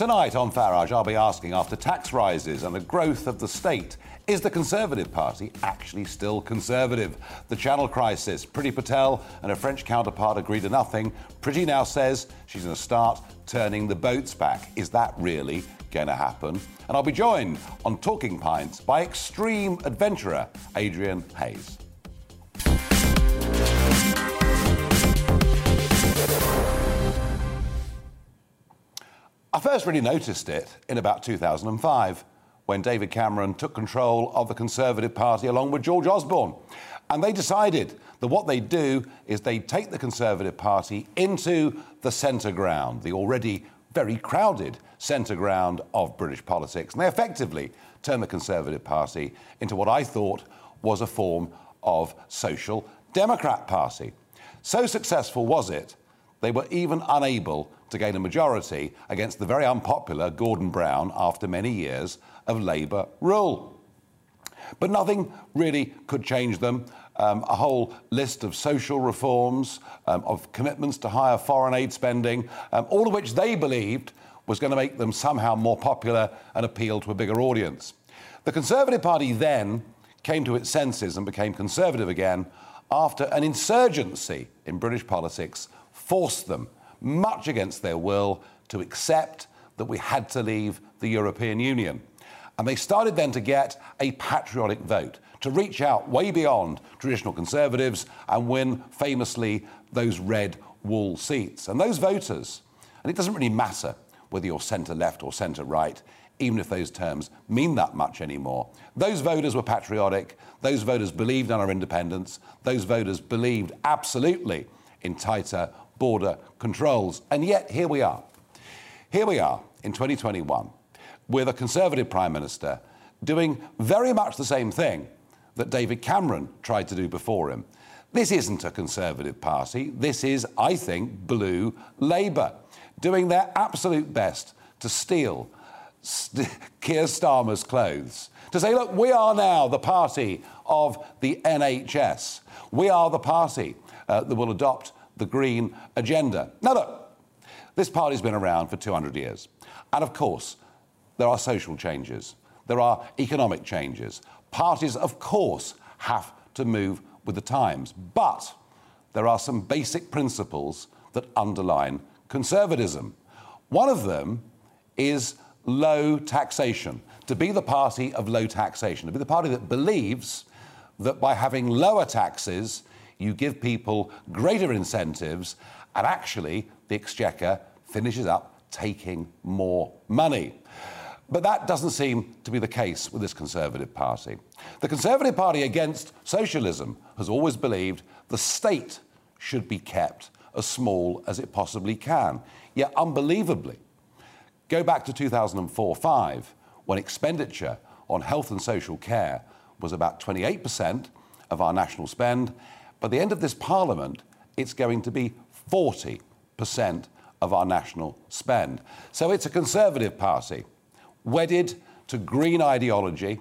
Tonight on Farage, I'll be asking after tax rises and the growth of the state, is the Conservative Party actually still Conservative? The Channel crisis, Priti Patel and her French counterpart agreed to nothing. Priti now says she's going to start turning the boats back. Is that really going to happen? And I'll be joined on Talking Pints by extreme adventurer Adrian Hayes. I first really noticed it in about 2005 when David Cameron took control of the Conservative Party along with George Osborne. And they decided that what they do is they take the Conservative Party into the centre ground, the already very crowded centre ground of British politics. And they effectively turn the Conservative Party into what I thought was a form of social democrat party. So successful was it, they were even unable to gain a majority against the very unpopular Gordon Brown after many years of Labour rule. But nothing really could change them. Um, a whole list of social reforms, um, of commitments to higher foreign aid spending, um, all of which they believed was going to make them somehow more popular and appeal to a bigger audience. The Conservative Party then came to its senses and became conservative again after an insurgency in British politics forced them much against their will, to accept that we had to leave the European Union. And they started then to get a patriotic vote, to reach out way beyond traditional conservatives and win famously those red wall seats. And those voters, and it doesn't really matter whether you're centre left or centre right, even if those terms mean that much anymore. Those voters were patriotic. Those voters believed in our independence. Those voters believed absolutely in tighter border controls. And yet, here we are. Here we are in 2021 with a Conservative Prime Minister doing very much the same thing that David Cameron tried to do before him. This isn't a Conservative Party. This is, I think, blue Labour, doing their absolute best to steal St- Keir Starmer's clothes. To say, look, we are now the party of the NHS. We are the party uh, that will adopt the green agenda. Now, look, this party's been around for 200 years. And of course, there are social changes, there are economic changes. Parties, of course, have to move with the times. But there are some basic principles that underline conservatism. One of them is low taxation, to be the party of low taxation, to be the party that believes that by having lower taxes, you give people greater incentives, and actually the Exchequer finishes up taking more money. But that doesn't seem to be the case with this Conservative Party. The Conservative Party against socialism has always believed the state should be kept as small as it possibly can. Yet, unbelievably, go back to 2004 5, when expenditure on health and social care was about 28% of our national spend, by the end of this parliament, it's going to be 40% of our national spend. So it's a Conservative party, wedded to green ideology,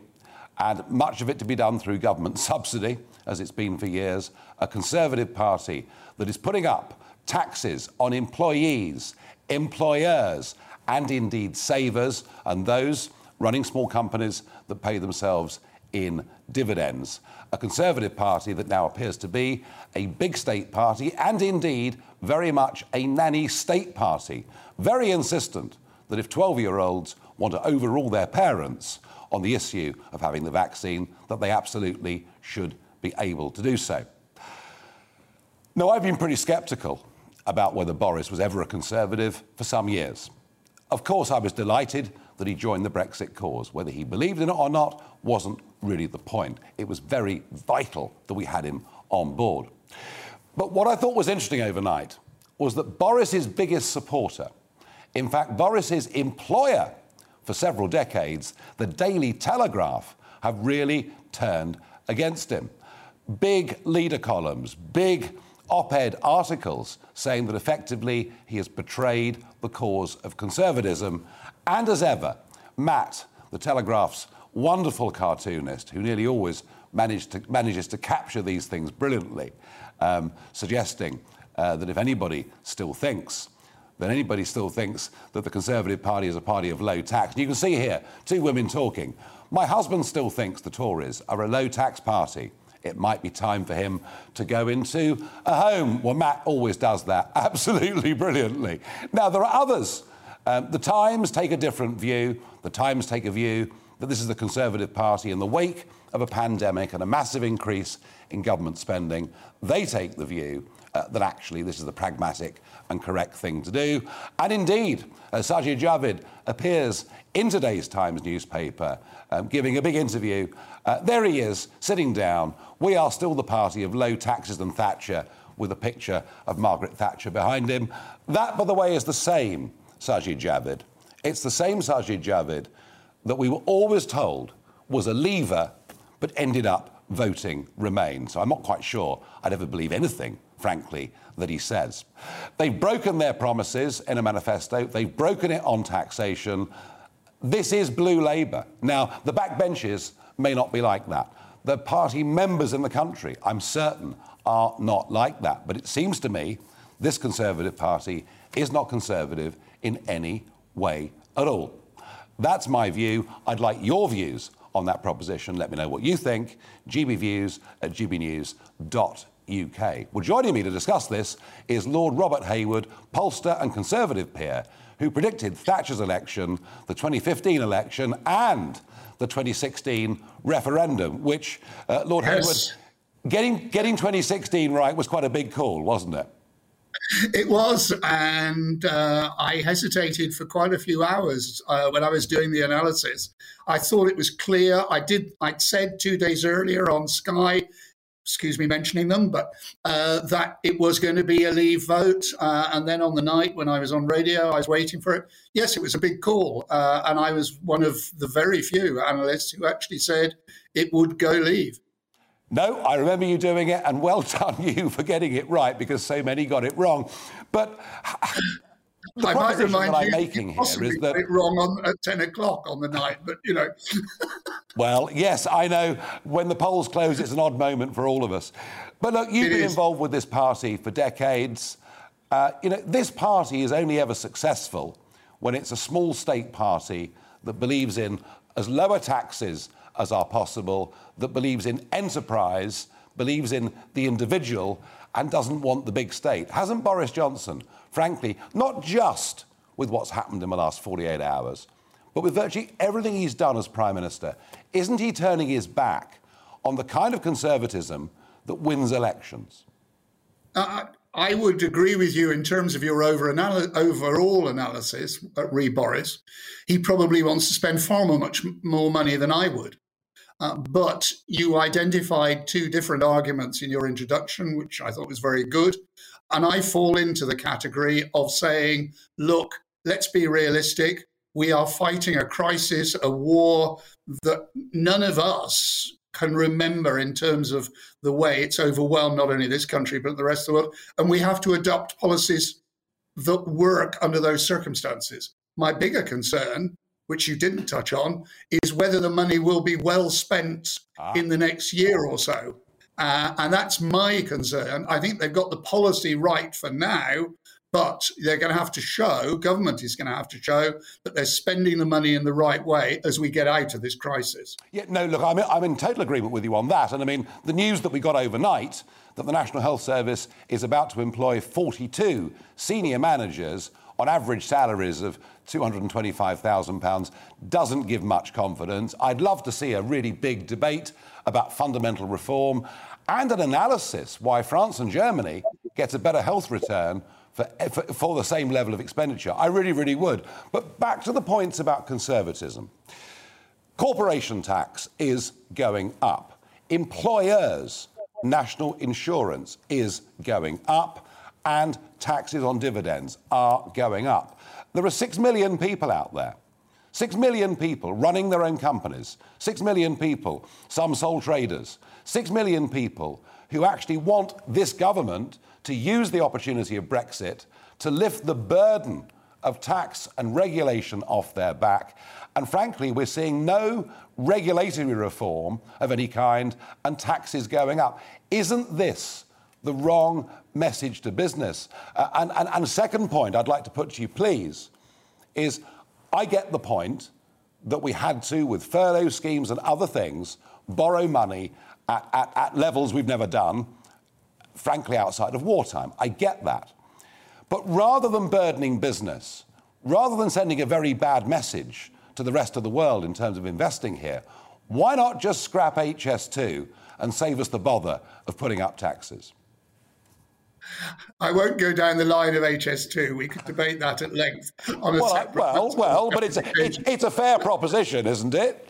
and much of it to be done through government subsidy, as it's been for years. A Conservative party that is putting up taxes on employees, employers, and indeed savers, and those running small companies that pay themselves in dividends. A Conservative Party that now appears to be a big state party and indeed very much a nanny state party. Very insistent that if 12 year olds want to overrule their parents on the issue of having the vaccine, that they absolutely should be able to do so. Now, I've been pretty sceptical about whether Boris was ever a Conservative for some years. Of course, I was delighted that he joined the Brexit cause. Whether he believed in it or not wasn't really the point. It was very vital that we had him on board. But what I thought was interesting overnight was that Boris's biggest supporter, in fact, Boris's employer for several decades, the Daily Telegraph, have really turned against him. Big leader columns, big op ed articles saying that effectively he has betrayed the cause of conservatism and as ever, Matt, the Telegraph's wonderful cartoonist, who nearly always to, manages to capture these things brilliantly, um, suggesting uh, that if anybody still thinks then anybody still thinks that the Conservative Party is a party of low tax. You can see here two women talking. My husband still thinks the Tories are a low tax party. It might be time for him to go into a home. Well, Matt always does that absolutely brilliantly. Now, there are others. Um, the Times take a different view. The Times take a view that this is the Conservative Party in the wake of a pandemic and a massive increase in government spending. They take the view uh, that actually this is the pragmatic and correct thing to do. And indeed, uh, Sajid Javid appears in today's Times newspaper um, giving a big interview. Uh, there he is, sitting down. We are still the party of low taxes and Thatcher, with a picture of Margaret Thatcher behind him. That, by the way, is the same Sajid Javid. It's the same Sajid Javid that we were always told was a leaver, but ended up voting Remain. So I'm not quite sure I'd ever believe anything, frankly, that he says. They've broken their promises in a manifesto, they've broken it on taxation. This is blue Labour. Now, the backbenches may not be like that. The party members in the country, I'm certain, are not like that. But it seems to me this Conservative Party is not Conservative in any way at all. That's my view. I'd like your views on that proposition. Let me know what you think. gbviews at gbnews.uk. Well, joining me to discuss this is Lord Robert Hayward, pollster and Conservative peer, who predicted Thatcher's election, the 2015 election, and the 2016 referendum, which, uh, Lord yes. Hayward, getting, getting 2016 right was quite a big call, wasn't it? It was, and uh, I hesitated for quite a few hours uh, when I was doing the analysis. I thought it was clear. I did. I'd said two days earlier on Sky, excuse me mentioning them, but uh, that it was going to be a leave vote. Uh, and then on the night when I was on radio, I was waiting for it. Yes, it was a big call, uh, and I was one of the very few analysts who actually said it would go leave. No, I remember you doing it, and well done you for getting it right because so many got it wrong. But the I might remind that I'm making here is that it wrong on, at ten o'clock on the night, but you know. well, yes, I know. When the polls close, it's an odd moment for all of us. But look, you've it been is. involved with this party for decades. Uh, you know, this party is only ever successful when it's a small state party that believes in as lower taxes as are possible, that believes in enterprise, believes in the individual, and doesn't want the big state. Hasn't Boris Johnson, frankly, not just with what's happened in the last 48 hours, but with virtually everything he's done as Prime Minister, isn't he turning his back on the kind of conservatism that wins elections? Uh, I would agree with you in terms of your over overall analysis, at Re Boris. He probably wants to spend far more much more money than I would. Uh, but you identified two different arguments in your introduction, which I thought was very good. And I fall into the category of saying, look, let's be realistic. We are fighting a crisis, a war that none of us can remember in terms of the way it's overwhelmed not only this country, but the rest of the world. And we have to adopt policies that work under those circumstances. My bigger concern which you didn't touch on, is whether the money will be well spent ah. in the next year or so. Uh, and that's my concern. I think they've got the policy right for now, but they're going to have to show, government is going to have to show that they're spending the money in the right way as we get out of this crisis. Yeah, no, look, I'm, I'm in total agreement with you on that. And I mean, the news that we got overnight that the National Health Service is about to employ 42 senior managers on average salaries of £225,000 doesn't give much confidence. I'd love to see a really big debate about fundamental reform and an analysis why France and Germany get a better health return for, for, for, the same level of expenditure. I really, really would. But back to the points about conservatism. Corporation tax is going up. Employers' national insurance is going up and taxes on dividends are going up. There are six million people out there. Six million people running their own companies. Six million people, some sole traders. Six million people who actually want this government to use the opportunity of Brexit to lift the burden of tax and regulation off their back. And frankly, we're seeing no regulatory reform of any kind and taxes going up. Isn't this the wrong message to business. Uh, and, and, and second point I'd like to put to you, please, is I get the point that we had to, with furlough schemes and other things, borrow money at, at, at levels we've never done, frankly, outside of wartime. I get that. But rather than burdening business, rather than sending a very bad message to the rest of the world in terms of investing here, why not just scrap HS2 and save us the bother of putting up taxes? I won't go down the line of HS2. We could debate that at length on a well, separate. Well, well, but it's it's, it's a fair proposition, isn't it?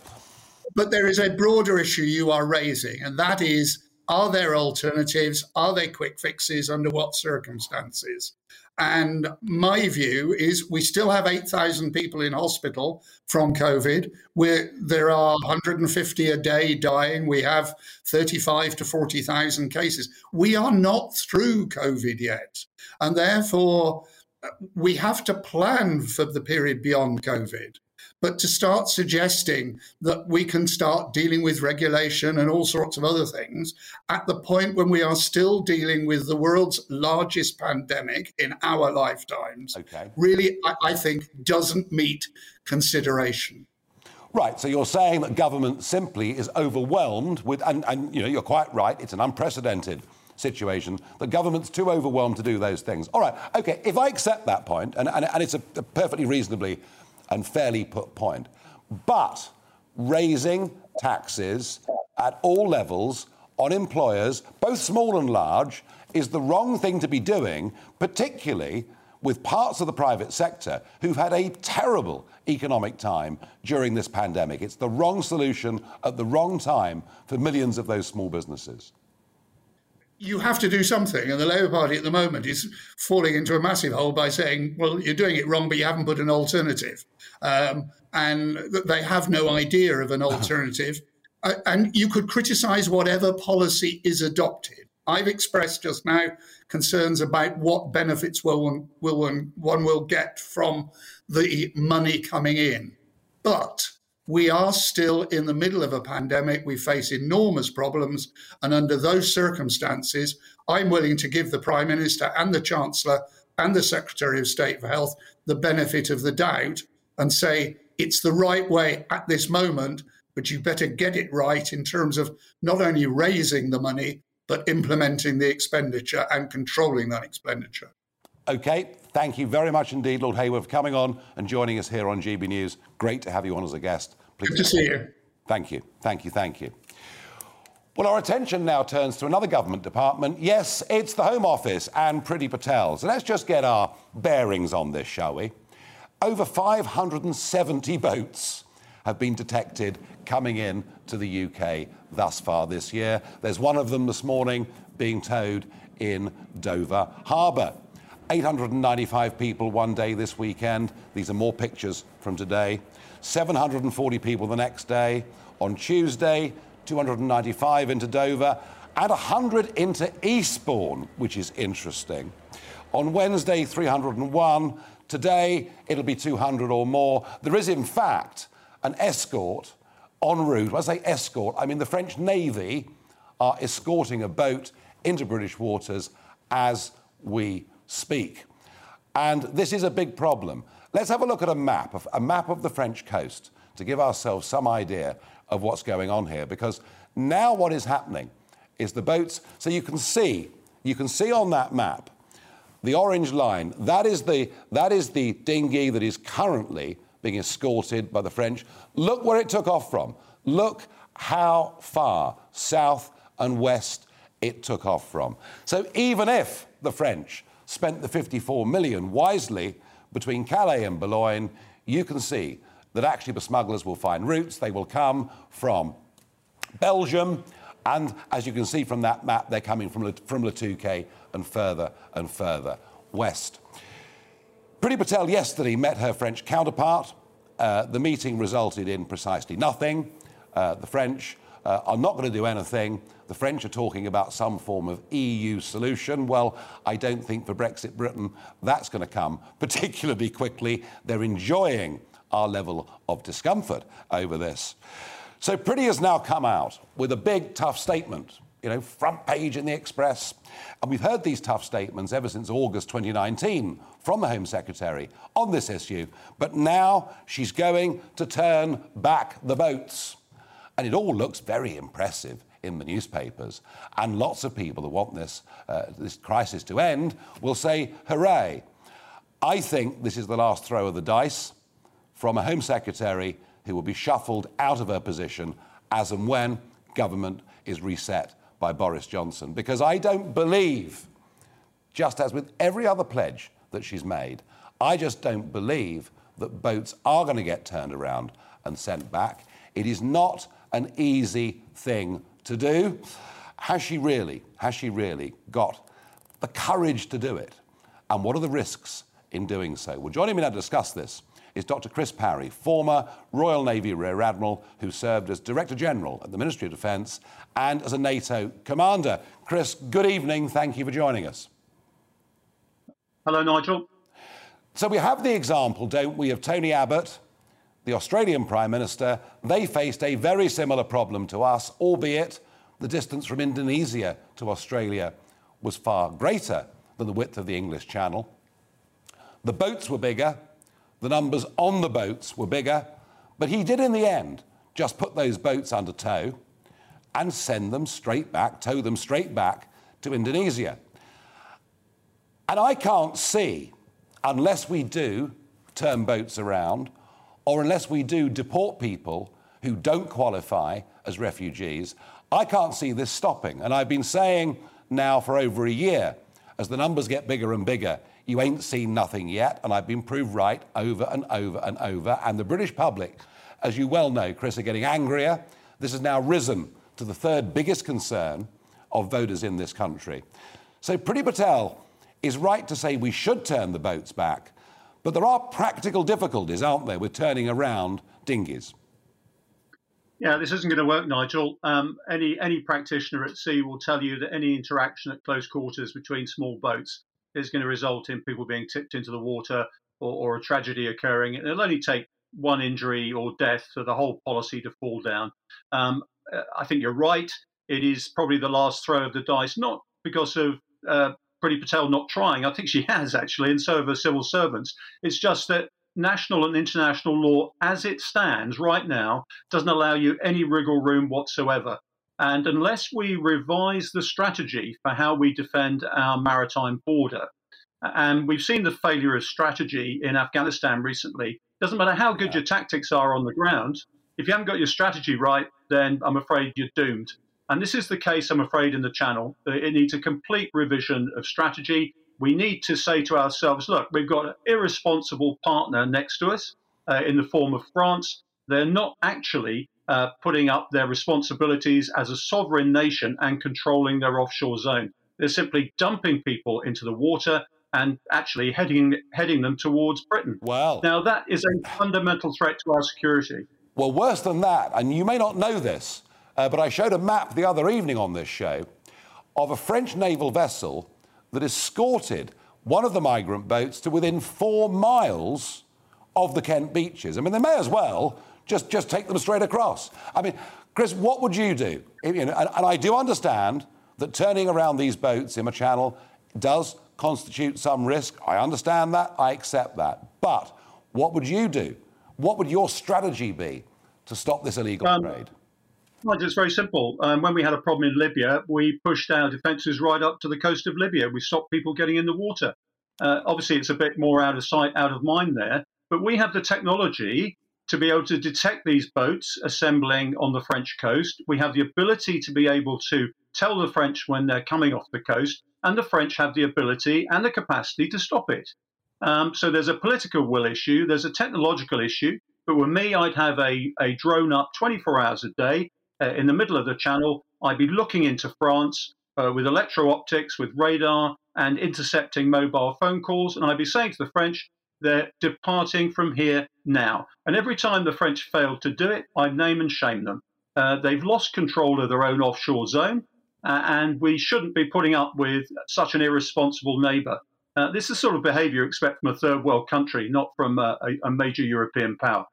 But there is a broader issue you are raising, and that is are there alternatives? Are there quick fixes? Under what circumstances? And my view is we still have 8,000 people in hospital from COVID. Where there are 150 a day dying. We have 35 to 40,000 cases. We are not through COVID yet. And therefore, uh, we have to plan for the period beyond COVID. But to start suggesting that we can start dealing with regulation and all sorts of other things at the point when we are still dealing with the world's largest pandemic in our lifetimes, okay. really, I, I think, doesn't meet consideration. Right, so you're saying that government simply is overwhelmed with, and, and you know, you're quite right, it's an unprecedented situation. The government's too overwhelmed to do those things. All right, okay, if I accept that point, and, and, and it's a, a perfectly reasonably and fairly put point. But raising taxes at all levels on employers, both small and large, is the wrong thing to be doing, particularly with parts of the private sector who've had a terrible economic time during this pandemic. It's the wrong solution at the wrong time for millions of those small businesses you have to do something. And the Labour Party at the moment is falling into a massive hole by saying, well, you're doing it wrong, but you haven't put an alternative. Um, and they have no idea of an alternative. uh, and you could criticize whatever policy is adopted. I've expressed just now concerns about what benefits will one, will one, one will get from the money coming in. But we are still in the middle of a pandemic. We face enormous problems. And under those circumstances, I'm willing to give the Prime Minister and the Chancellor and the Secretary of State for Health the benefit of the doubt and say it's the right way at this moment, but you better get it right in terms of not only raising the money, but implementing the expenditure and controlling that expenditure. Okay, thank you very much indeed, Lord Hayward, for coming on and joining us here on GB News. Great to have you on as a guest. Please. Good to see you. Thank you, thank you, thank you. Well, our attention now turns to another government department. Yes, it's the Home Office and Priti Patel. So let's just get our bearings on this, shall we? Over 570 boats have been detected coming in to the UK thus far this year. There's one of them this morning being towed in Dover Harbour. 895 people one day this weekend. These are more pictures from today. 740 people the next day. On Tuesday, 295 into Dover and 100 into Eastbourne, which is interesting. On Wednesday, 301. Today, it'll be 200 or more. There is, in fact, an escort en route. When I say escort, I mean the French Navy are escorting a boat into British waters as we speak. And this is a big problem. Let's have a look at a map, a map of the French coast, to give ourselves some idea of what's going on here. Because now what is happening is the boats. So you can see, you can see on that map the orange line. That is the that is the dinghy that is currently being escorted by the French. Look where it took off from. Look how far south and west it took off from. So even if the French spent the 54 million wisely between Calais and Boulogne, you can see that actually the smugglers will find routes. They will come from Belgium, and as you can see from that map, they're coming from, from Le and further and further west. Priti Patel yesterday met her French counterpart. Uh, the meeting resulted in precisely nothing. Uh, the French uh, are not going to do anything. The French are talking about some form of EU solution. Well, I don't think for Brexit Britain that's going to come particularly quickly. They're enjoying our level of discomfort over this. So Priti has now come out with a big, tough statement you know, front page in the Express. And we've heard these tough statements ever since August 2019 from the Home Secretary on this issue. But now she's going to turn back the boats. And it all looks very impressive in the newspapers. And lots of people who want this, uh, this crisis to end will say, hooray. I think this is the last throw of the dice from a Home Secretary who will be shuffled out of her position as and when government is reset by Boris Johnson. Because I don't believe, just as with every other pledge that she's made, I just don't believe that boats are going to get turned around and sent back. It is not an easy thing to do. Has she really, has she really got the courage to do it? And what are the risks in doing so? Well, joining me now to discuss this is Dr. Chris Parry, former Royal Navy Rear Admiral who served as Director General at the Ministry of Defence and as a NATO commander. Chris, good evening. Thank you for joining us. Hello, Nigel. So we have the example, don't we, of Tony Abbott, the Australian Prime Minister. They faced a very similar problem to us, albeit the distance from Indonesia to Australia was far greater than the width of the English Channel. The boats were bigger, the numbers on the boats were bigger, but he did in the end just put those boats under tow and send them straight back, tow them straight back to Indonesia. And I can't see, unless we do turn boats around, or unless we do deport people who don't qualify as refugees, I can't see this stopping. And I've been saying now for over a year, as the numbers get bigger and bigger, you ain't seen nothing yet, and I've been proved right over and over and over. And the British public, as you well know, Chris, are getting angrier. This has now risen to the third biggest concern of voters in this country. So Priti Patel is right to say we should turn the boats back, but there are practical difficulties, aren't there, with turning around dinghies? Yeah, this isn't going to work, Nigel. Um, any any practitioner at sea will tell you that any interaction at close quarters between small boats is going to result in people being tipped into the water or, or a tragedy occurring. It'll only take one injury or death for the whole policy to fall down. Um, I think you're right. It is probably the last throw of the dice, not because of uh, Priti Patel not trying. I think she has actually, and so have her civil servants. It's just that national and international law, as it stands right now, doesn't allow you any wriggle room whatsoever. And unless we revise the strategy for how we defend our maritime border, and we've seen the failure of strategy in Afghanistan recently, doesn't matter how good your tactics are on the ground, if you haven't got your strategy right, then I'm afraid you're doomed. And this is the case, I'm afraid, in the channel. It needs a complete revision of strategy. We need to say to ourselves, look, we've got an irresponsible partner next to us uh, in the form of France. They're not actually uh, putting up their responsibilities as a sovereign nation and controlling their offshore zone. They're simply dumping people into the water and actually heading heading them towards Britain. Well, now that is a fundamental threat to our security. Well, worse than that, and you may not know this, uh, but I showed a map the other evening on this show of a French naval vessel that escorted one of the migrant boats to within four miles of the Kent beaches. I mean, they may as well just, just take them straight across. I mean, Chris, what would you do? You know, and, and I do understand that turning around these boats in a channel does constitute some risk. I understand that. I accept that. But what would you do? What would your strategy be to stop this illegal um, trade? It's very simple. Um, when we had a problem in Libya, we pushed our defences right up to the coast of Libya. We stopped people getting in the water. Uh, obviously, it's a bit more out of sight, out of mind there, but we have the technology to be able to detect these boats assembling on the French coast. We have the ability to be able to tell the French when they're coming off the coast, and the French have the ability and the capacity to stop it. Um, so there's a political will issue, there's a technological issue, but with me, I'd have a, a drone up 24 hours a day uh, in the middle of the channel. I'd be looking into France uh, with electro optics, with radar, and intercepting mobile phone calls, and I'd be saying to the French, they're departing from here now. And every time the French failed to do it, I name and shame them. Uh, they've lost control of their own offshore zone, uh, and we shouldn't be putting up with such an irresponsible neighbour. Uh, this is the sort of behaviour you expect from a third world country, not from a, a, a major European power.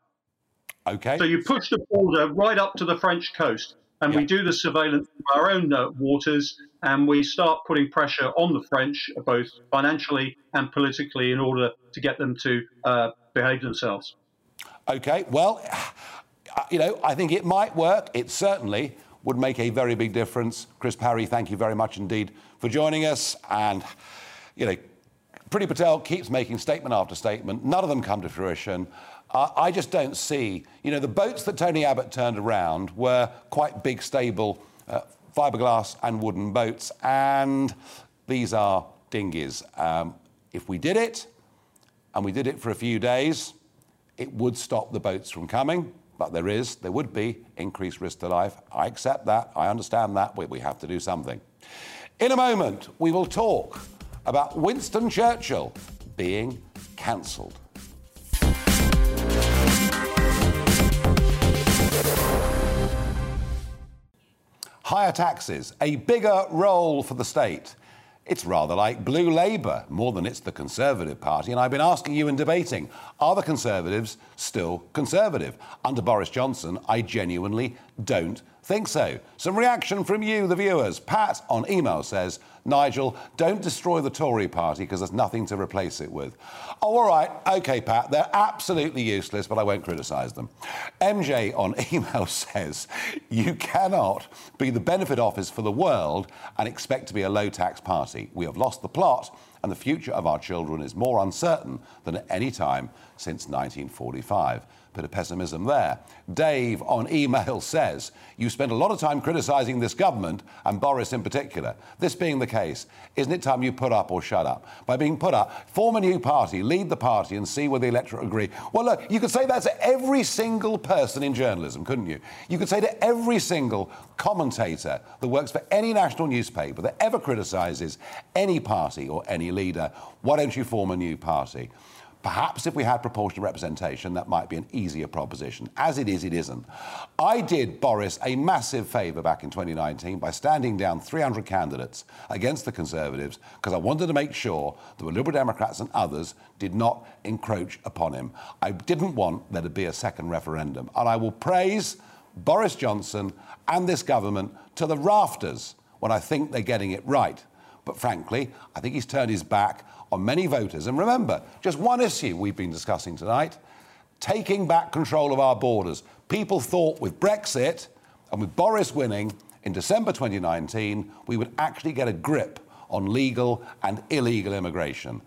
Okay. So you push the border right up to the French coast. and we do the surveillance of our own uh, waters, and we start putting pressure on the French, both financially and politically, in order to get them to uh, behave themselves. Okay, well, you know, I think it might work. It certainly would make a very big difference. Chris Parry, thank you very much indeed for joining us. And, you know, Priti Patel keeps making statement after statement. None of them come to fruition. Uh, I just don't see, you know, the boats that Tony Abbott turned around were quite big, stable uh, fiberglass and wooden boats, and these are dinghies. Um, if we did it, and we did it for a few days, it would stop the boats from coming. But there is, there would be increased risk to life. I accept that. I understand that. We, we have to do something. In a moment, we will talk about Winston Churchill being cancelled. Higher taxes, a bigger role for the state. It's rather like Blue Labour, more than it's the Conservative Party. And I've been asking you in debating are the Conservatives still Conservative? Under Boris Johnson, I genuinely don't think so. Some reaction from you, the viewers. Pat on email says, Nigel, don't destroy the Tory party because there's nothing to replace it with. Oh, all right. OK, Pat, they're absolutely useless, but I won't criticise them. MJ on email says, you cannot be the benefit office for the world and expect to be a low tax party. We have lost the plot and the future of our children is more uncertain than at any time since 1945 bit of pessimism there. Dave on email says, You spend a lot of time criticising this government, and Boris in particular. This being the case, isn't it time you put up or shut up? By being put up, form a new party, lead the party, and see where the electorate agree. Well, look, you could say that to every single person in journalism, couldn't you? You could say to every single commentator that works for any national newspaper that ever criticises any party or any leader, why don't you form a new party? Perhaps if we had proportional representation, that might be an easier proposition. As it is, it isn't. I did Boris a massive favour back in 2019 by standing down 300 candidates against the Conservatives because I wanted to make sure that the Liberal Democrats and others did not encroach upon him. I didn't want there to be a second referendum. And I will praise Boris Johnson and this government to the rafters when I think they're getting it right. But frankly, I think he's turned his back on many voters. And remember, just one issue we've been discussing tonight taking back control of our borders. People thought with Brexit and with Boris winning in December 2019, we would actually get a grip on legal and illegal immigration.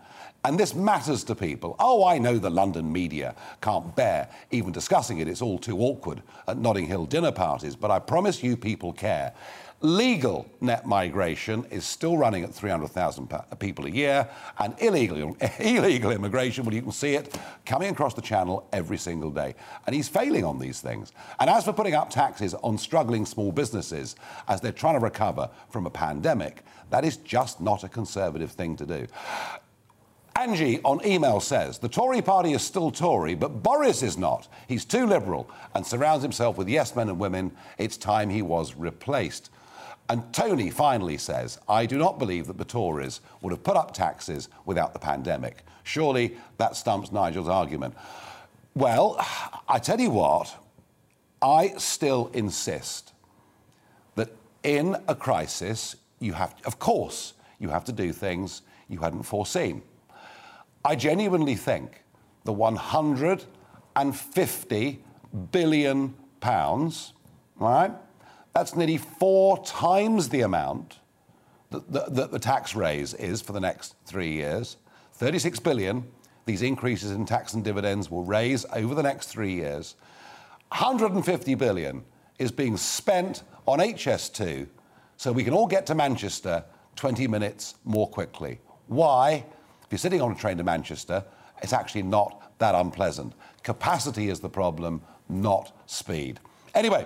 And this matters to people. Oh, I know the London media can't bear even discussing it. It's all too awkward at Notting Hill dinner parties. But I promise you people care. Legal net migration is still running at 300,000 people a year, and illegal, illegal immigration, well, you can see it coming across the channel every single day. And he's failing on these things. And as for putting up taxes on struggling small businesses as they're trying to recover from a pandemic, that is just not a conservative thing to do. Angie on email says the Tory party is still Tory, but Boris is not. He's too liberal and surrounds himself with yes men and women. It's time he was replaced. And Tony finally says, I do not believe that the Tories would have put up taxes without the pandemic. Surely that stumps Nigel's argument. Well, I tell you what, I still insist that in a crisis, you have, to, of course, you have to do things you hadn't foreseen. I genuinely think the 150 billion pounds, right? That's nearly four times the amount that the, that the tax raise is for the next three years. 36 billion, these increases in tax and dividends will raise over the next three years. 150 billion is being spent on HS2 so we can all get to Manchester 20 minutes more quickly. Why? If you're sitting on a train to Manchester, it's actually not that unpleasant. Capacity is the problem, not speed. Anyway,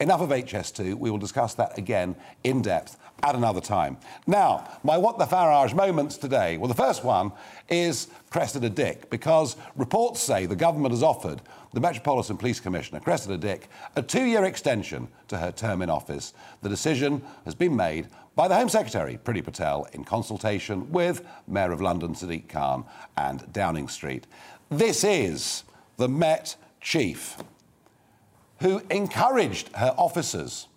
enough of HS2. We will discuss that again in depth at another time. Now, my What the Farage moments today. Well, the first one is Cressida Dick, because reports say the government has offered the Metropolitan Police Commissioner, Cressida Dick, a two year extension to her term in office. The decision has been made by the Home Secretary, Priti Patel, in consultation with Mayor of London, Sadiq Khan, and Downing Street. This is the Met Chief who encouraged her officers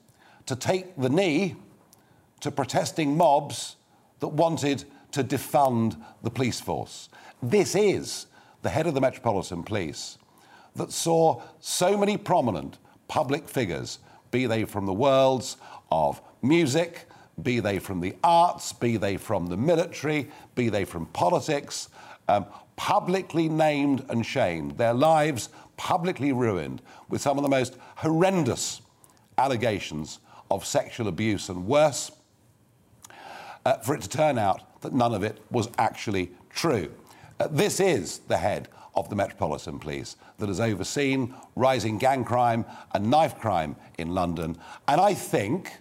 to take the knee to protesting mobs that wanted to defund the police force. This is the head of the Metropolitan Police that saw so many prominent public figures, be they from the worlds of music, be they from the arts, be they from the military, be they from politics, um, publicly named and shamed, their lives publicly ruined with some of the most horrendous allegations of sexual abuse and worse, uh, for it to turn out that none of it was actually true. Uh, this is the head of the Metropolitan Police that has overseen rising gang crime and knife crime in London, and I think,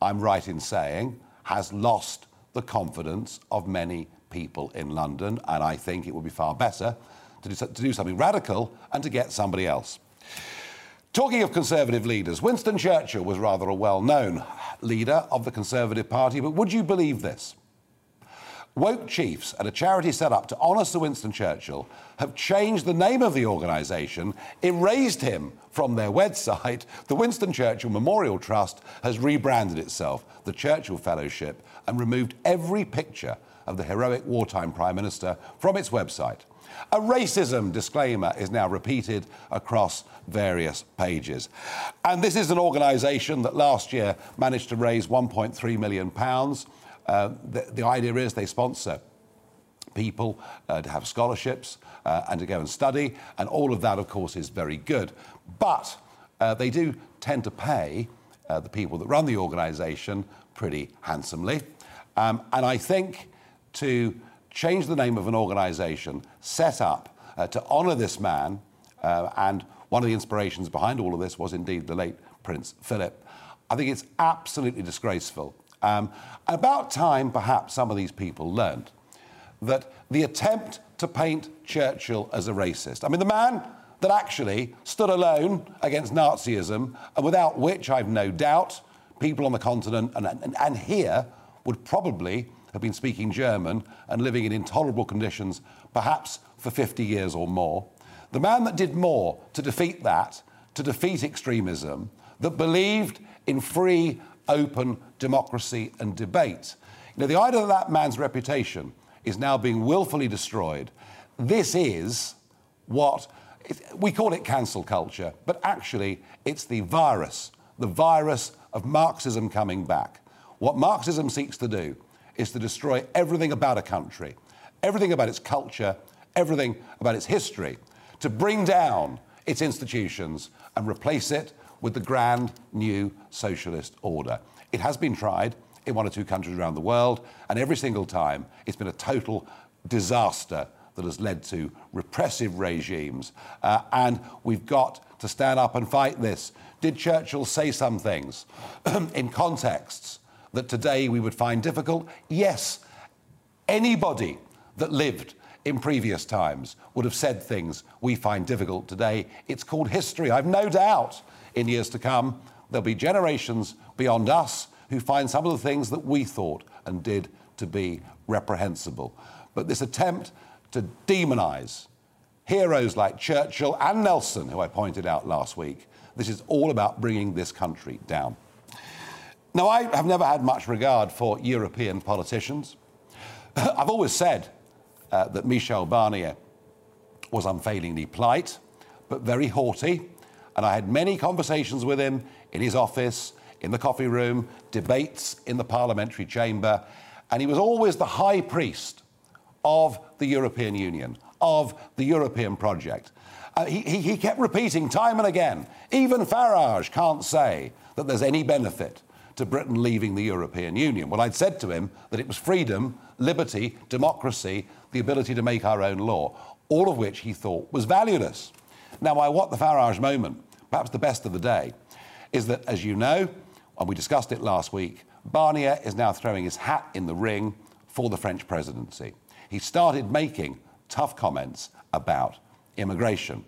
I'm right in saying, has lost the confidence of many people in London, and I think it would be far better to do, to do something radical and to get somebody else. Talking of Conservative leaders, Winston Churchill was rather a well known leader of the Conservative Party, but would you believe this? Woke Chiefs at a charity set up to honour Sir Winston Churchill have changed the name of the organisation, erased him from their website. The Winston Churchill Memorial Trust has rebranded itself the Churchill Fellowship and removed every picture of the heroic wartime Prime Minister from its website. A racism disclaimer is now repeated across various pages. And this is an organisation that last year managed to raise £1.3 million uh, the, the, idea is they sponsor people uh, to have scholarships uh, and to go and study, and all of that, of course, is very good. But uh, they do tend to pay uh, the people that run the organisation pretty handsomely. Um, and I think to change the name of an organisation set up uh, to honour this man, and one of the inspirations behind all of this was indeed the late Prince Philip, I think it's absolutely disgraceful. Um, about time, perhaps, some of these people learned that the attempt to paint Churchill as a racist, I mean, the man that actually stood alone against Nazism, and without which I've no doubt people on the continent and, and, and here would probably have been speaking German and living in intolerable conditions, perhaps for 50 years or more. The man that did more to defeat that, to defeat extremism, that believed in free open democracy and debate. You know, the idea that that man's reputation is now being willfully destroyed, this is what we call it cancel culture, but actually it's the virus, the virus of Marxism coming back. What Marxism seeks to do is to destroy everything about a country, everything about its culture, everything about its history, to bring down its institutions and replace it with the grand new socialist order. It has been tried in one or two countries around the world, and every single time it's been a total disaster that has led to repressive regimes. Uh, and we've got to stand up and fight this. Did Churchill say some things in contexts that today we would find difficult? Yes. Anybody that lived in previous times would have said things we find difficult today. It's called history. I've no doubt in years to come, there'll be generations beyond us who find some of the things that we thought and did to be reprehensible. But this attempt to demonize heroes like Churchill and Nelson, who I pointed out last week, this is all about bringing this country down. Now, I have never had much regard for European politicians. I've always said uh, that Michel Barnier was unfailingly polite, but very haughty and I had many conversations with him in his office, in the coffee room, debates in the parliamentary chamber. And he was always the high priest of the European Union, of the European project. Uh, he, he kept repeating time and again even Farage can't say that there's any benefit to Britain leaving the European Union. Well, I'd said to him that it was freedom, liberty, democracy, the ability to make our own law, all of which he thought was valueless. Now, I what the Farage moment, perhaps the best of the day, is that, as you know, and we discussed it last week, Barnier is now throwing his hat in the ring for the French presidency. He started making tough comments about immigration.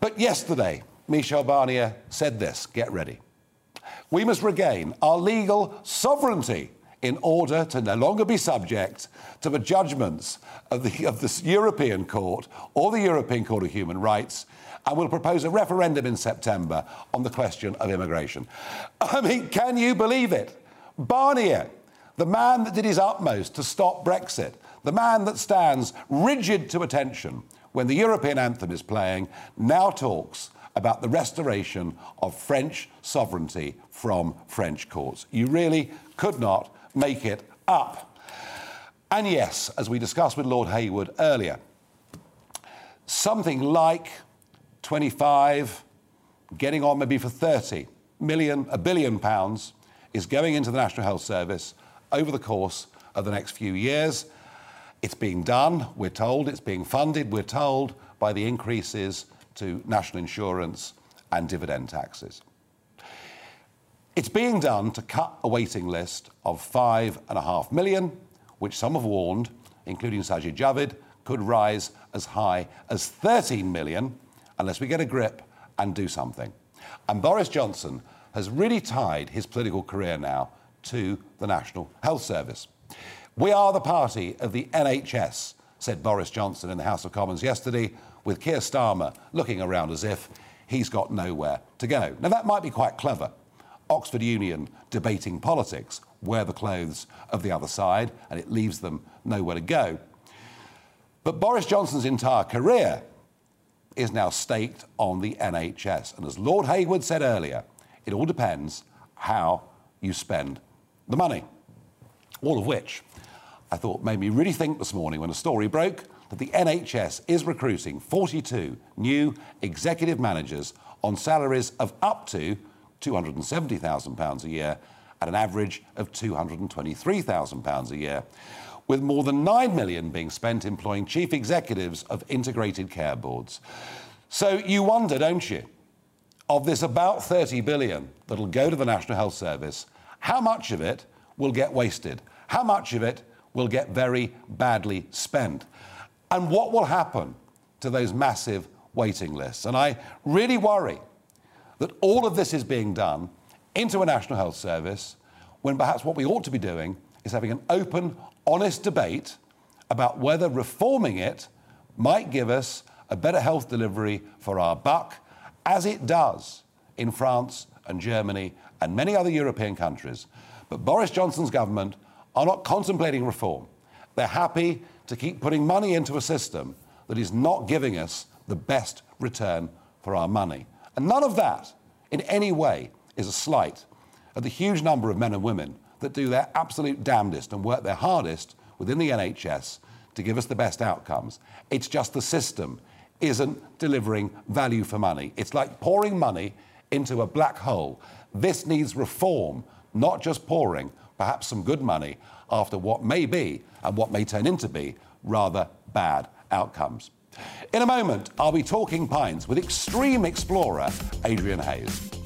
But yesterday, Michel Barnier said this get ready. We must regain our legal sovereignty in order to no longer be subject to the judgments of the, of the European Court or the European Court of Human Rights and we'll propose a referendum in September on the question of immigration. I mean, can you believe it? Barnier, the man that did his utmost to stop Brexit, the man that stands rigid to attention when the European anthem is playing, now talks about the restoration of French sovereignty from French courts. You really could not make it up. And yes, as we discussed with Lord Hayward earlier, something like 25, getting on maybe for 30 million, a billion pounds is going into the National Health Service over the course of the next few years. It's being done, we're told, it's being funded, we're told, by the increases to national insurance and dividend taxes. It's being done to cut a waiting list of five and a half million, which some have warned, including Sajid Javid, could rise as high as 13 million unless we get a grip and do something. And Boris Johnson has really tied his political career now to the National Health Service. We are the party of the NHS, said Boris Johnson in the House of Commons yesterday, with Keir Starmer looking around as if he's got nowhere to go. Now, that might be quite clever. Oxford Union debating politics, wear the clothes of the other side, and it leaves them nowhere to go. But Boris Johnson's entire career is now staked on the NHS. And as Lord Hayward said earlier, it all depends how you spend the money. All of which I thought made me really think this morning when a story broke that the NHS is recruiting 42 new executive managers on salaries of up to £270,000 a year at an average of £223,000 a year, with more than 9 million being spent employing chief executives of integrated care boards. So you wonder, don't you, of this about 30 billion that'll go to the National Health Service, how much of it will get wasted? How much of it will get very badly spent? And what will happen to those massive waiting lists? And I really worry that all of this is being done into a National Health Service when perhaps what we ought to be doing is having an open, honest debate about whether reforming it might give us a better health delivery for our buck, as it does in France and Germany and many other European countries. But Boris Johnson's government are not contemplating reform. They're happy to keep putting money into a system that is not giving us the best return for our money. And none of that, in any way, is a slight at the huge number of men and women that do their absolute damnedest and work their hardest within the NHS to give us the best outcomes. It's just the system isn't delivering value for money. It's like pouring money into a black hole. This needs reform, not just pouring perhaps some good money after what may be and what may turn into be rather bad outcomes. In a moment, I'll be talking pints with extreme explorer Adrian Hayes.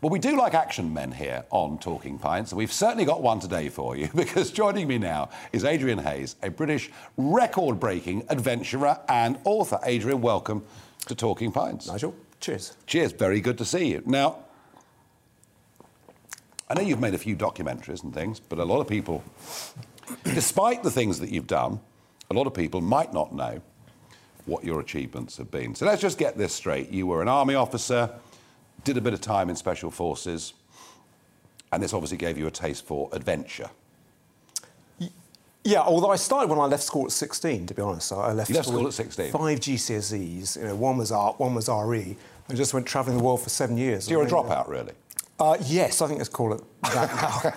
Well, we do like action men here on Talking Pints, and we've certainly got one today for you because joining me now is Adrian Hayes, a British record breaking adventurer and author. Adrian, welcome to Talking Pints. Nigel, cheers. Cheers, very good to see you. Now, I know you've made a few documentaries and things, but a lot of people, despite the things that you've done, a lot of people might not know what your achievements have been. So let's just get this straight. You were an army officer did a bit of time in special forces, and this obviously gave you a taste for adventure. Yeah, although I started when I left school at 16, to be honest. I left, you left school, at 16? Five GCSEs. You know, one was art, one was RE. I just went travelling the world for seven years. So you're a dropout, really? Uh, yes, I think let's call it that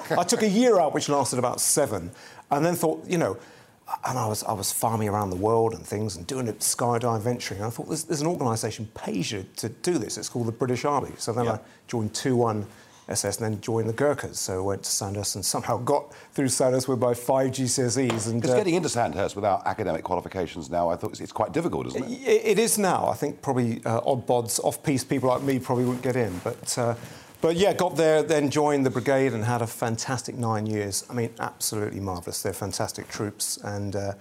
now. I took a year out, which lasted about seven, and then thought, you know, and I was I was farming around the world and things and doing it skydive venturing. And I thought there's, there's an organisation pays you to do this. It's called the British Army. So then I joined 2-1 SAS and then joined the Gurkhas. So I went to Sandhurst and somehow got through Sandhurst with my five GCSEs. And because uh, getting into Sandhurst without academic qualifications now, I thought it's, quite difficult, isn't it? it? It is now. I think probably uh, odd bods, off-piste people like me probably wouldn't get in, but. Uh, but yeah, got there, then joined the brigade and had a fantastic nine years. I mean, absolutely marvellous. They're fantastic troops. And, uh,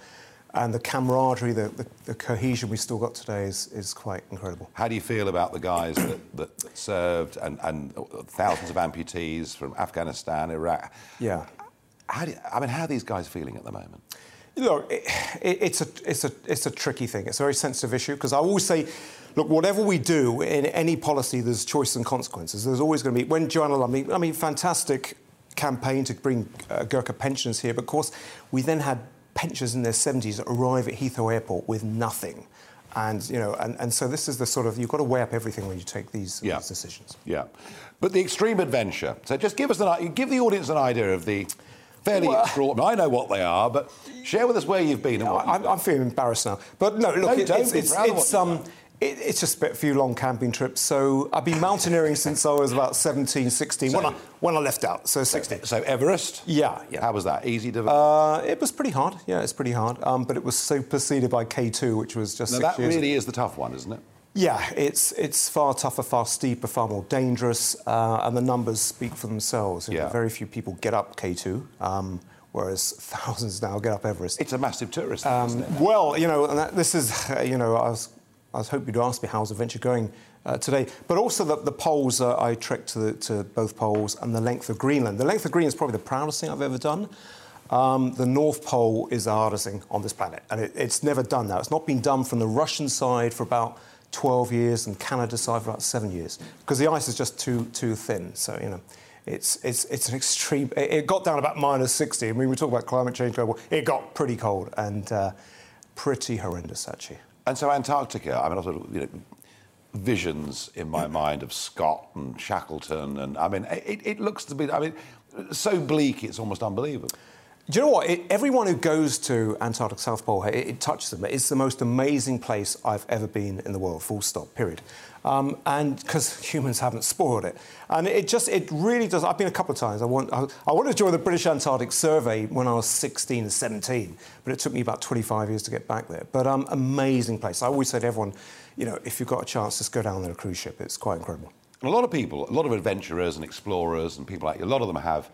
and the camaraderie, the, the, the, cohesion we still got today is, is quite incredible. How do you feel about the guys that, that, that served and, and, thousands of amputees from Afghanistan, Iraq? Yeah. How do you, I mean, how are these guys feeling at the moment? Look, it, it, it's, a, it's, a, it's a tricky thing. It's a very sensitive issue because I always say, look, whatever we do in any policy, there's choice and consequences. There's always going to be. When Joanna Lumley, I mean, fantastic campaign to bring uh, Gurkha pensioners here, but of course, we then had pensioners in their 70s arrive at Heathrow Airport with nothing. And, you know, and, and so this is the sort of, you've got to weigh up everything when you take these, yeah. these decisions. Yeah. But the extreme adventure. So just give us an, give the audience an idea of the fairly well, extraordinary. I know what they are, but share with us where you've been. I'm, I'm, feeling embarrassed now. But no, look, no, it, it's, it's, it's um, it, it's just a few long camping trips. So I've been mountaineering since I was about 17, 16, so, when, I, when I left out. So 16. So, so Everest? Yeah, yeah. How was that? Easy to... Uh, it was pretty hard. Yeah, it's pretty hard. Um, but it was superseded by K2, which was just now, that really is the tough one, isn't it? Yeah, it's it's far tougher, far steeper, far more dangerous, uh, and the numbers speak for themselves. Know, very few people get up K2. Um, whereas thousands now get up Everest. It's a massive tourist. Um, well, you know, that, this is, uh, you know, I was I was hoping you'd ask me how's the venture going uh, today. But also the, the poles, uh, I trekked to, the, to, both poles and the length of Greenland. The length of Greenland is probably the proudest thing I've ever done. Um, the North Pole is the hardest thing on this planet, and it, it's never done now. It's not been done from the Russian side for about 12 years and Canada side for about seven years because the ice is just too too thin. So you know, it's it's it's an extreme. It, it got down about minus 60. I mean, we talk about climate change global. It got pretty cold and uh, pretty horrendous actually. And so Antarctica, I mean, I sort of, you know, visions in my mind of Scott and Shackleton, and I mean, it, it looks to be, I mean, so bleak it's almost unbelievable. Do you know what? It, everyone who goes to Antarctic South Pole, it, it, touches them. It's the most amazing place I've ever been in the world, full stop, period. Um, and because humans haven't spoiled it. And it just, it really does. I've been a couple of times. I, want, I, I wanted to join the British Antarctic Survey when I was 16 and 17, but it took me about 25 years to get back there. But um, amazing place. I always say to everyone, you know, if you've got a chance, just go down there on a cruise ship. It's quite incredible. And a lot of people, a lot of adventurers and explorers and people like you, a lot of them have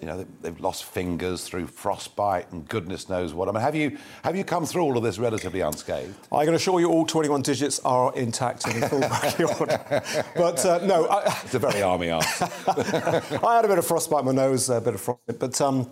you know, they've lost fingers through frostbite and goodness knows what. I mean, have you have you come through all of this relatively unscathed? I can assure you, all 21 digits are intact and in full working order. But uh, no, I, it's a very army answer. I had a bit of frostbite in my nose, a bit of frostbite, but um,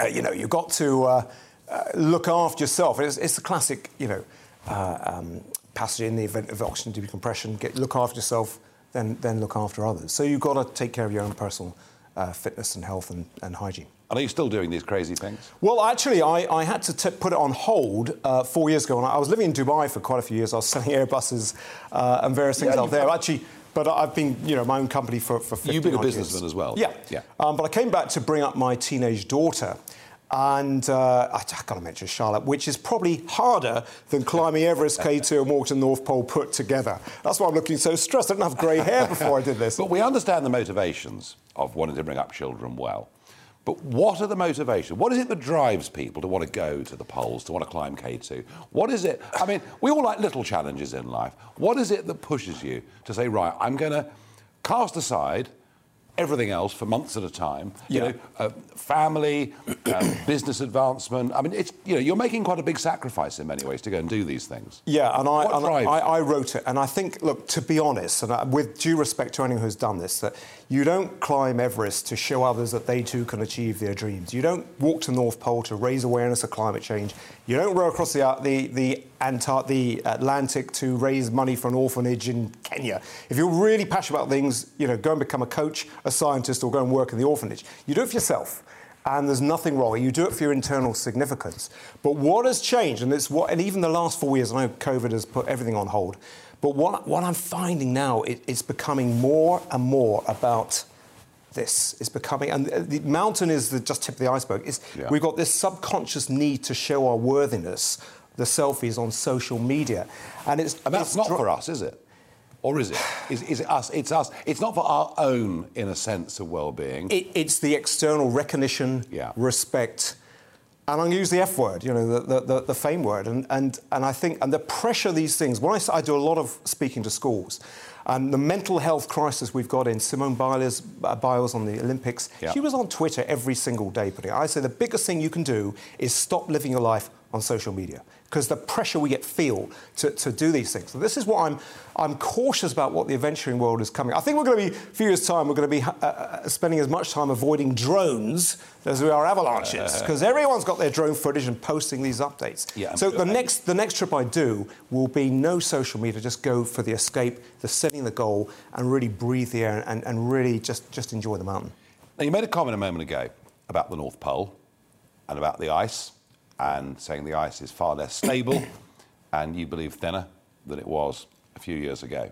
uh, you know, you've got to uh, uh, look after yourself. It's, it's the classic, you know, uh, um, passage in the event of oxygen decompression. Get look after yourself, then then look after others. So you've got to take care of your own personal uh, fitness and health and, and, hygiene. And are you still doing these crazy things? Well, actually, I, I had to put it on hold uh, four years ago. And I was living in Dubai for quite a few years. I was selling Airbuses uh, and various things yeah, out there. Actually, but I've been, you know, my own company for, for 15 You've been a businessman years. as well. Yeah. yeah. Um, but I came back to bring up my teenage daughter. And uh, I, have got to mention Charlotte, which is probably harder than climbing Everest K2 and walking the North Pole put together. That's why I'm looking so stressed. I didn't have grey hair before I did this. But we understand the motivations of wanting to bring up children well. But what are the motivations? What is it that drives people to want to go to the poles, to want to climb K2? What is it? I mean, we all like little challenges in life. What is it that pushes you to say, right, I'm going to cast aside everything else for months at a time. Yeah. You know, uh, family, uh, business advancement. I mean, it's you know, you're making quite a big sacrifice in many ways to go and do these things. Yeah, and I, and I, I, wrote it, and I think, look, to be honest, and I, with due respect to anyone who's done this, that you don't climb Everest to show others that they too can achieve their dreams. You don't walk to North Pole to raise awareness of climate change. You don't row across the the the, Antar- the Atlantic to raise money for an orphanage in Kenya. If you're really passionate about things, you know, go and become a coach, a scientist, or go and work in the orphanage. You do it for yourself and there's nothing wrong. You do it for your internal significance. But what has changed, and it's what, and even the last four years, I know COVID has put everything on hold. But what, what I'm finding now, it, it's becoming more and more about this. It's becoming, and the mountain is the just tip of the iceberg. Yeah. We've got this subconscious need to show our worthiness. The selfies on social media, and it's and that's it's not for us, is it? Or is it? Is, is, it us? It's us. It's not for our own in a sense of well-being. It, it's the external recognition, yeah. respect, and I'm going to use the F word, you know, the, the, the, fame word. And, and, and I think, and the pressure these things, when I, I do a lot of speaking to schools, and the mental health crisis we've got in Simone Biles, uh, Biles on the Olympics, yeah. she was on Twitter every single day putting it. I say the biggest thing you can do is stop living your life on social media because the pressure we get feel to, to do these things. So this is what I'm, I'm cautious about what the adventuring world is coming. I think we're going to be, a few years' time, we're going to be uh, uh, spending as much time avoiding drones as we are avalanches because everyone's got their drone footage and posting these updates. Yeah, so the next, the next trip I do will be no social media, just go for the escape, the setting the goal, and really breathe the air and, and really just, just enjoy the mountain. Now, you made a comment a moment ago about the North Pole and about the ice, and saying the ice is far less stable, and you believe thinner than it was a few years ago.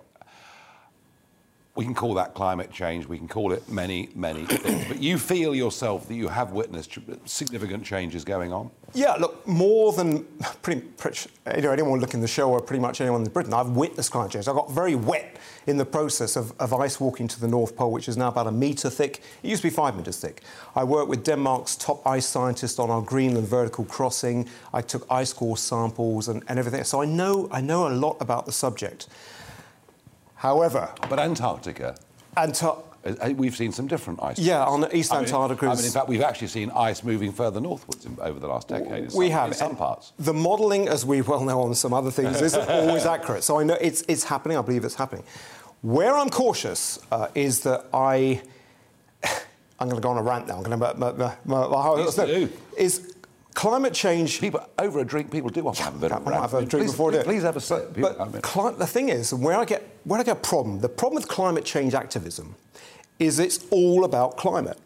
We can call that climate change, we can call it many, many things, but you feel yourself that you have witnessed significant changes going on? Yeah, look, more than pretty, pretty you know, anyone looking the show or pretty much anyone in Britain, I've witnessed climate change. I got very wet in the process of, of ice walking to the North Pole, which is now about a metre thick. It used to be five metres thick. I worked with Denmark's top ice scientist on our Greenland vertical crossing. I took ice core samples and, and everything. So I know, I know a lot about the subject. However, But Antarctica, Antar- uh, we've seen some different ice. yeah, on the East I mean, I mean, in fact, we've actually seen ice moving further northwards in, over the last decade. we some- have in some parts. The modelling, as we well know on some other things, isn't always accurate. So I know it's, it's happening. I believe it's happening. Where I'm cautious uh, is that I. I'm going to go on a rant now. I'm going to. My, my, my, my. Is climate change. People over a drink, people do want to have a bit of might have a drink please, before do. Please have a sip. But I mean- cli- the thing is, where I get where I get a problem, the problem with climate change activism is it's all about climate.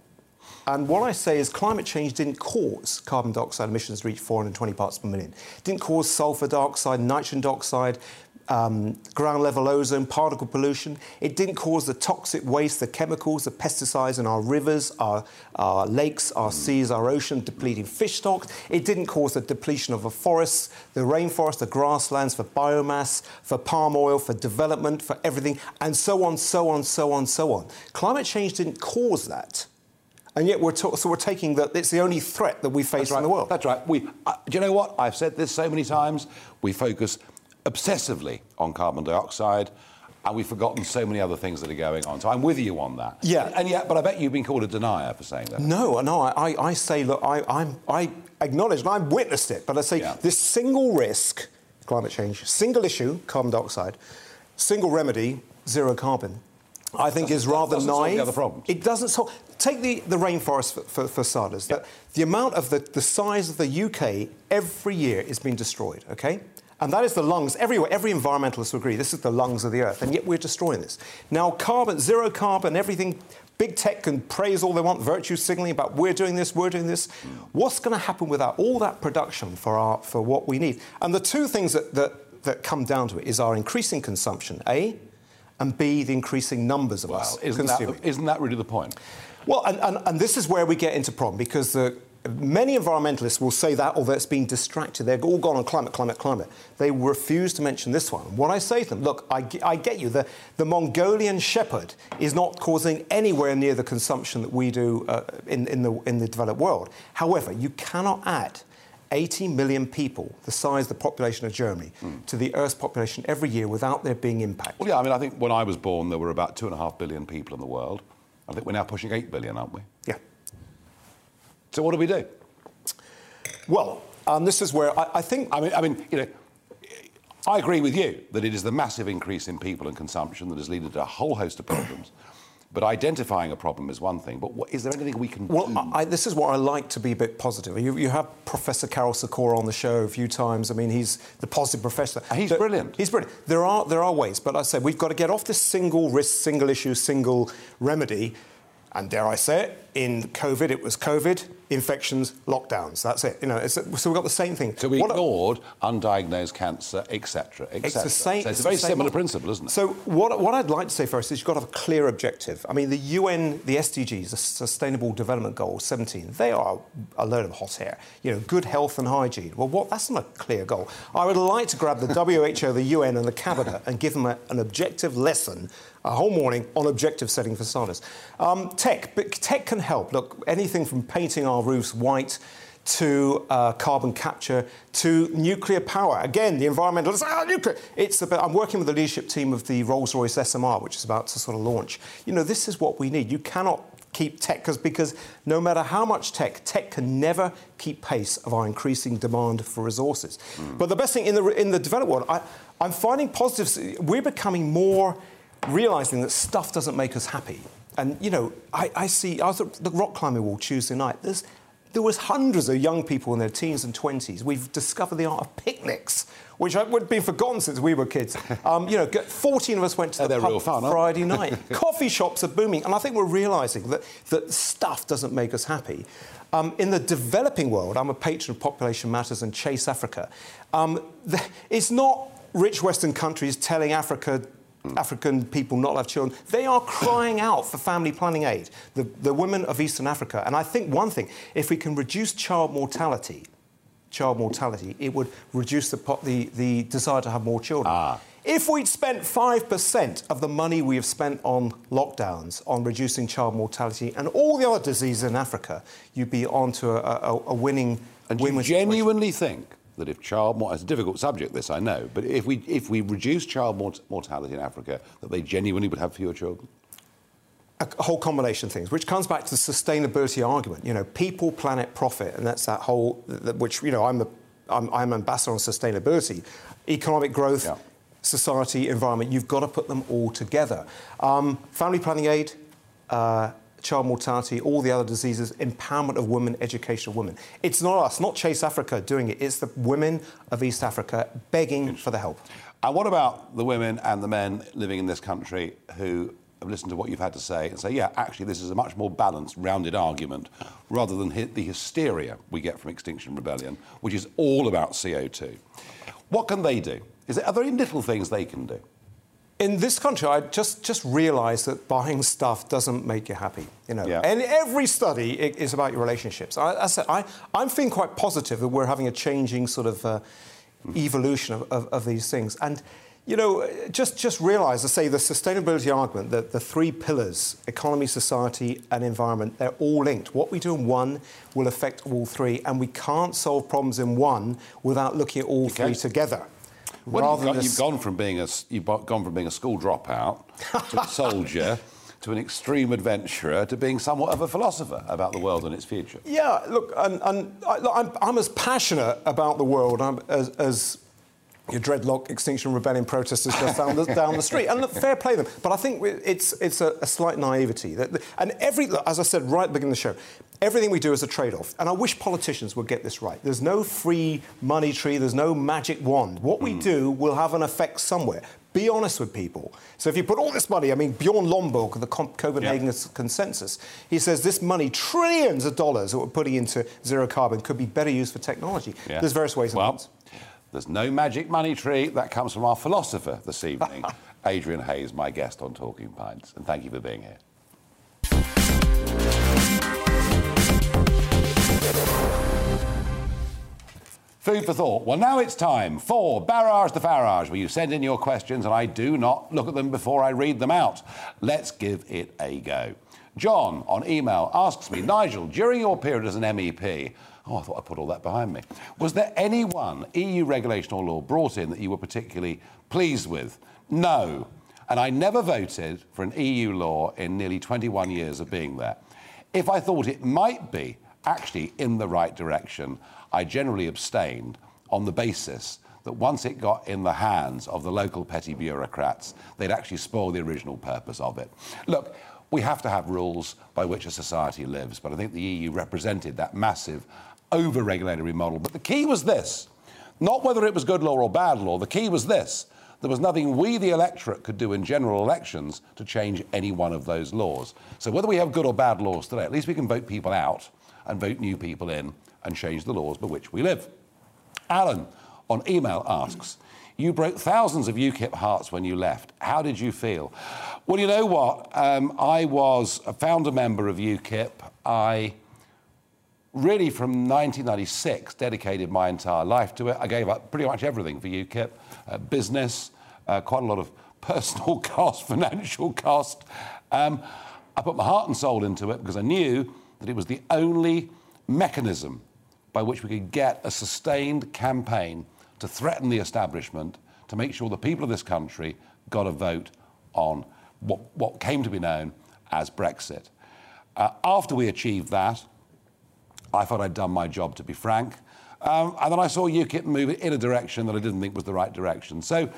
And what I say is climate change didn't cause carbon dioxide emissions to reach 420 parts per million. It didn't cause sulfur dioxide, nitrogen dioxide, um, ground level ozone, particle pollution. It didn't cause the toxic waste, the chemicals, the pesticides in our rivers, our, our lakes, our seas, our ocean, depleting fish stocks. It didn't cause the depletion of the forests, the rainforest, the grasslands for biomass, for palm oil, for development, for everything, and so on, so on, so on, so on. Climate change didn't cause that. And yet we're, so we're taking that it's the only threat that we face right. in the world. That's right. We, uh, do you know what? I've said this so many times. We focus obsessively on carbon dioxide, and we've forgotten so many other things that are going on. So I'm with you on that. Yeah. And yet, but I bet you've been called a denier for saying that. No, no, I, I, I say, look, I, I'm, I acknowledge, and I've witnessed it, but I say Yeah. this single risk, climate change, single issue, carbon dioxide, single remedy, zero carbon, I think is rather doesn't solve the other problems. It doesn't solve. Take the, the rainforest for, for, for starters. That the amount of the, the size of the UK every year is being destroyed, okay? And that is the lungs, everywhere, every environmentalist will agree, this is the lungs of the earth, and yet we're destroying this. Now, carbon, zero carbon, everything, big tech can praise all they want, virtue signaling about we're doing this, we're doing this. What's going to happen without all that production for, our, for what we need? And the two things that, that, that come down to it is our increasing consumption, A, and B, the increasing numbers of us isn't that, consuming. isn't that really the point? Well, and, and, and this is where we get into problem because the, many environmentalists will say that, although it's been distracted. They've all gone on climate, climate, climate. They refuse to mention this one. What I say to them, look, I, I get you. The, the Mongolian shepherd is not causing anywhere near the consumption that we do uh, in, in, the, in the developed world. However, you cannot add 80 million people, the size of the population of Germany, to the Earth's population every year without there being impact. Well, yeah, I mean, I think when I was born, there were about two and a half billion people in the world. I think we're now pushing eight billion, aren't we? So what do we do? Well, um, this is where I, I think I mean, I mean, you know, I agree with you that it is the massive increase in people and consumption that has led to a whole host of problems. But identifying a problem is one thing. But what, is there anything we can Well, do? I, this is what I like to be a bit positive. You, you have Professor Karol Sikora on the show a few times. I mean, he's the positive professor. He's There- brilliant. He's brilliant. There are there are ways, but I say we've got to get off this single risk, single issue, single remedy. And dare I say it, in COVID, it was COVID, infections, lockdowns. That's it. You know, it's, so we've got the same thing. so we What- ignored undiagnosed cancer, etc.. It's the same. So it's a very similar model. principle, isn't it? So what, what I'd like to say first is you've got to have a clear objective. I mean, the UN, the SDGs, the Sustainable Development Goals 17, they are a load of hot air. You know, good health and hygiene. Well, what? That's not a clear goal. I would like to grab the WHO, the UN, and the cabinet and give them a, an objective lesson. A whole morning on objective setting for starters. Um, tech, but tech can help. Look, anything from painting our roofs white to uh, carbon capture to nuclear power. Again, the environmentalists, ah, nuclear. It's about, I'm working with the leadership team of the Rolls-Royce SMR, which is about to sort of launch. You know, this is what we need. You cannot keep tech because because no matter how much tech, tech can never keep pace of our increasing demand for resources. Mm. But the best thing in the in the developed world, I, I'm finding positives. We're becoming more realizing that stuff doesn't make us happy. And you know, I, I see. I was at the rock climbing wall Tuesday night. There's there was hundreds of young people in their teens and 20s. We've discovered the art of picnics, which would be forgotten since we were kids. Um, you know, 14 of us went to the pub fun, Friday night. Coffee shops are booming, and I think we're realising that, that stuff doesn't make us happy. Um, in the developing world, I'm a patron of Population Matters and Chase Africa. Um, the, it's not rich Western countries telling Africa African people not have children. They are crying out for family planning aid, the, the women of Eastern Africa. And I think one thing, if we can reduce child mortality, child mortality, it would reduce the, the, the desire to have more children. Ah. If we'd spent 5% of the money we have spent on lockdowns on reducing child mortality and all the other diseases in Africa, you'd be on to a, a, a winning. And win you genuinely think that if child mortality, it's a difficult subject this I know, but if we if we reduce child mort- mortality in Africa, that they genuinely would have fewer children. A whole combination of things, which comes back to the sustainability argument. You know, people, planet, profit, and that's that whole which you know I'm the I'm, I'm ambassador on sustainability, economic growth. Yeah. Society, environment, you've got to put them all together. Um, family planning aid, uh, child mortality, all the other diseases, empowerment of women, education of women. It's not us, not Chase Africa doing it. It's the women of East Africa begging for the help. And what about the women and the men living in this country who have listened to what you've had to say and say, yeah, actually, this is a much more balanced, rounded argument rather than the hysteria we get from Extinction Rebellion, which is all about CO2. What can they do? Is there, are there any little things they can do? In this country, I just just realised that buying stuff doesn't make you happy. You know, yeah. and every study is about your relationships. I, I said I, I'm feeling quite positive that we're having a changing sort of uh, evolution of, of, of, these things. And you know, just just realise, I say, the sustainability argument that the three pillars: economy, society, and environment, they're all linked. What we do in one will affect all three, and we can't solve problems in one without looking at all okay. three together. Well, you've, got, you've, gone from being a you've gone from being a school dropout to a soldier. to an extreme adventurer to being somewhat of a philosopher about the world and its future. Yeah, look, and, and I, am I'm as passionate about the world um, as, as your dreadlock Extinction Rebellion protesters just down the, down the street. And look, fair play them. But I think it's, it's a, a slight naivety. That, and every, as I said right at the beginning of the show, everything we do is a trade off. And I wish politicians would get this right. There's no free money tree, there's no magic wand. What we mm. do will have an effect somewhere. Be honest with people. So if you put all this money, I mean, Bjorn Lomborg, the Copenhagen yep. consensus, he says this money, trillions of dollars that we're putting into zero carbon, could be better used for technology. Yeah. There's various ways well, means. There's no magic money tree. That comes from our philosopher this evening, Adrian Hayes, my guest on Talking Pints. And thank you for being here. Food for thought. Well, now it's time for Barrage the Farage, where you send in your questions and I do not look at them before I read them out. Let's give it a go. John on email asks me, Nigel, during your period as an MEP, Oh, I thought I put all that behind me. Was there any one EU regulation or law brought in that you were particularly pleased with? No. And I never voted for an EU law in nearly 21 years of being there. If I thought it might be actually in the right direction, I generally abstained on the basis that once it got in the hands of the local petty bureaucrats, they'd actually spoil the original purpose of it. Look, we have to have rules by which a society lives, but I think the EU represented that massive over regulatory model. But the key was this not whether it was good law or bad law, the key was this. There was nothing we, the electorate, could do in general elections to change any one of those laws. So, whether we have good or bad laws today, at least we can vote people out and vote new people in and change the laws by which we live. Alan on email asks, you broke thousands of UKIP hearts when you left. How did you feel? Well, you know what? Um, I was a founder member of UKIP. I really from 1996 dedicated my entire life to it. I gave up pretty much everything for UKIP, uh, business, uh, quite a lot of personal cost, financial cost. Um, I put my heart and soul into it because I knew that it was the only mechanism by which we could get a sustained campaign to threaten the establishment, to make sure the people of this country got a vote on what, what came to be known as Brexit. Uh, after we achieved that, I thought I'd done my job, to be frank. Um, and then I saw UKIP move in a direction that I didn't think was the right direction. So,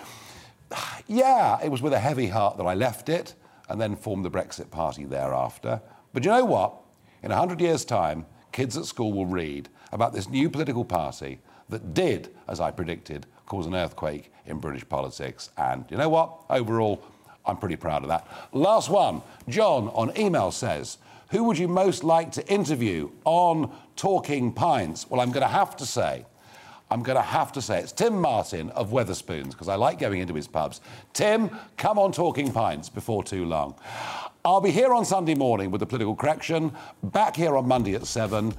yeah, it was with a heavy heart that I left it and then formed the Brexit Party thereafter. But you know what? In 100 years' time, kids at school will read about this new political party that did, as I predicted, cause an earthquake in British politics. And you know what? Overall, I'm pretty proud of that. Last one. John on email says, Who would you most like to interview on Talking Pints? Well, I'm going to have to say, I'm going to have to say it's Tim Martin of Wetherspoons because I like going into his pubs. Tim, come on Talking Pints before too long. I'll be here on Sunday morning with the political correction, back here on Monday at 7.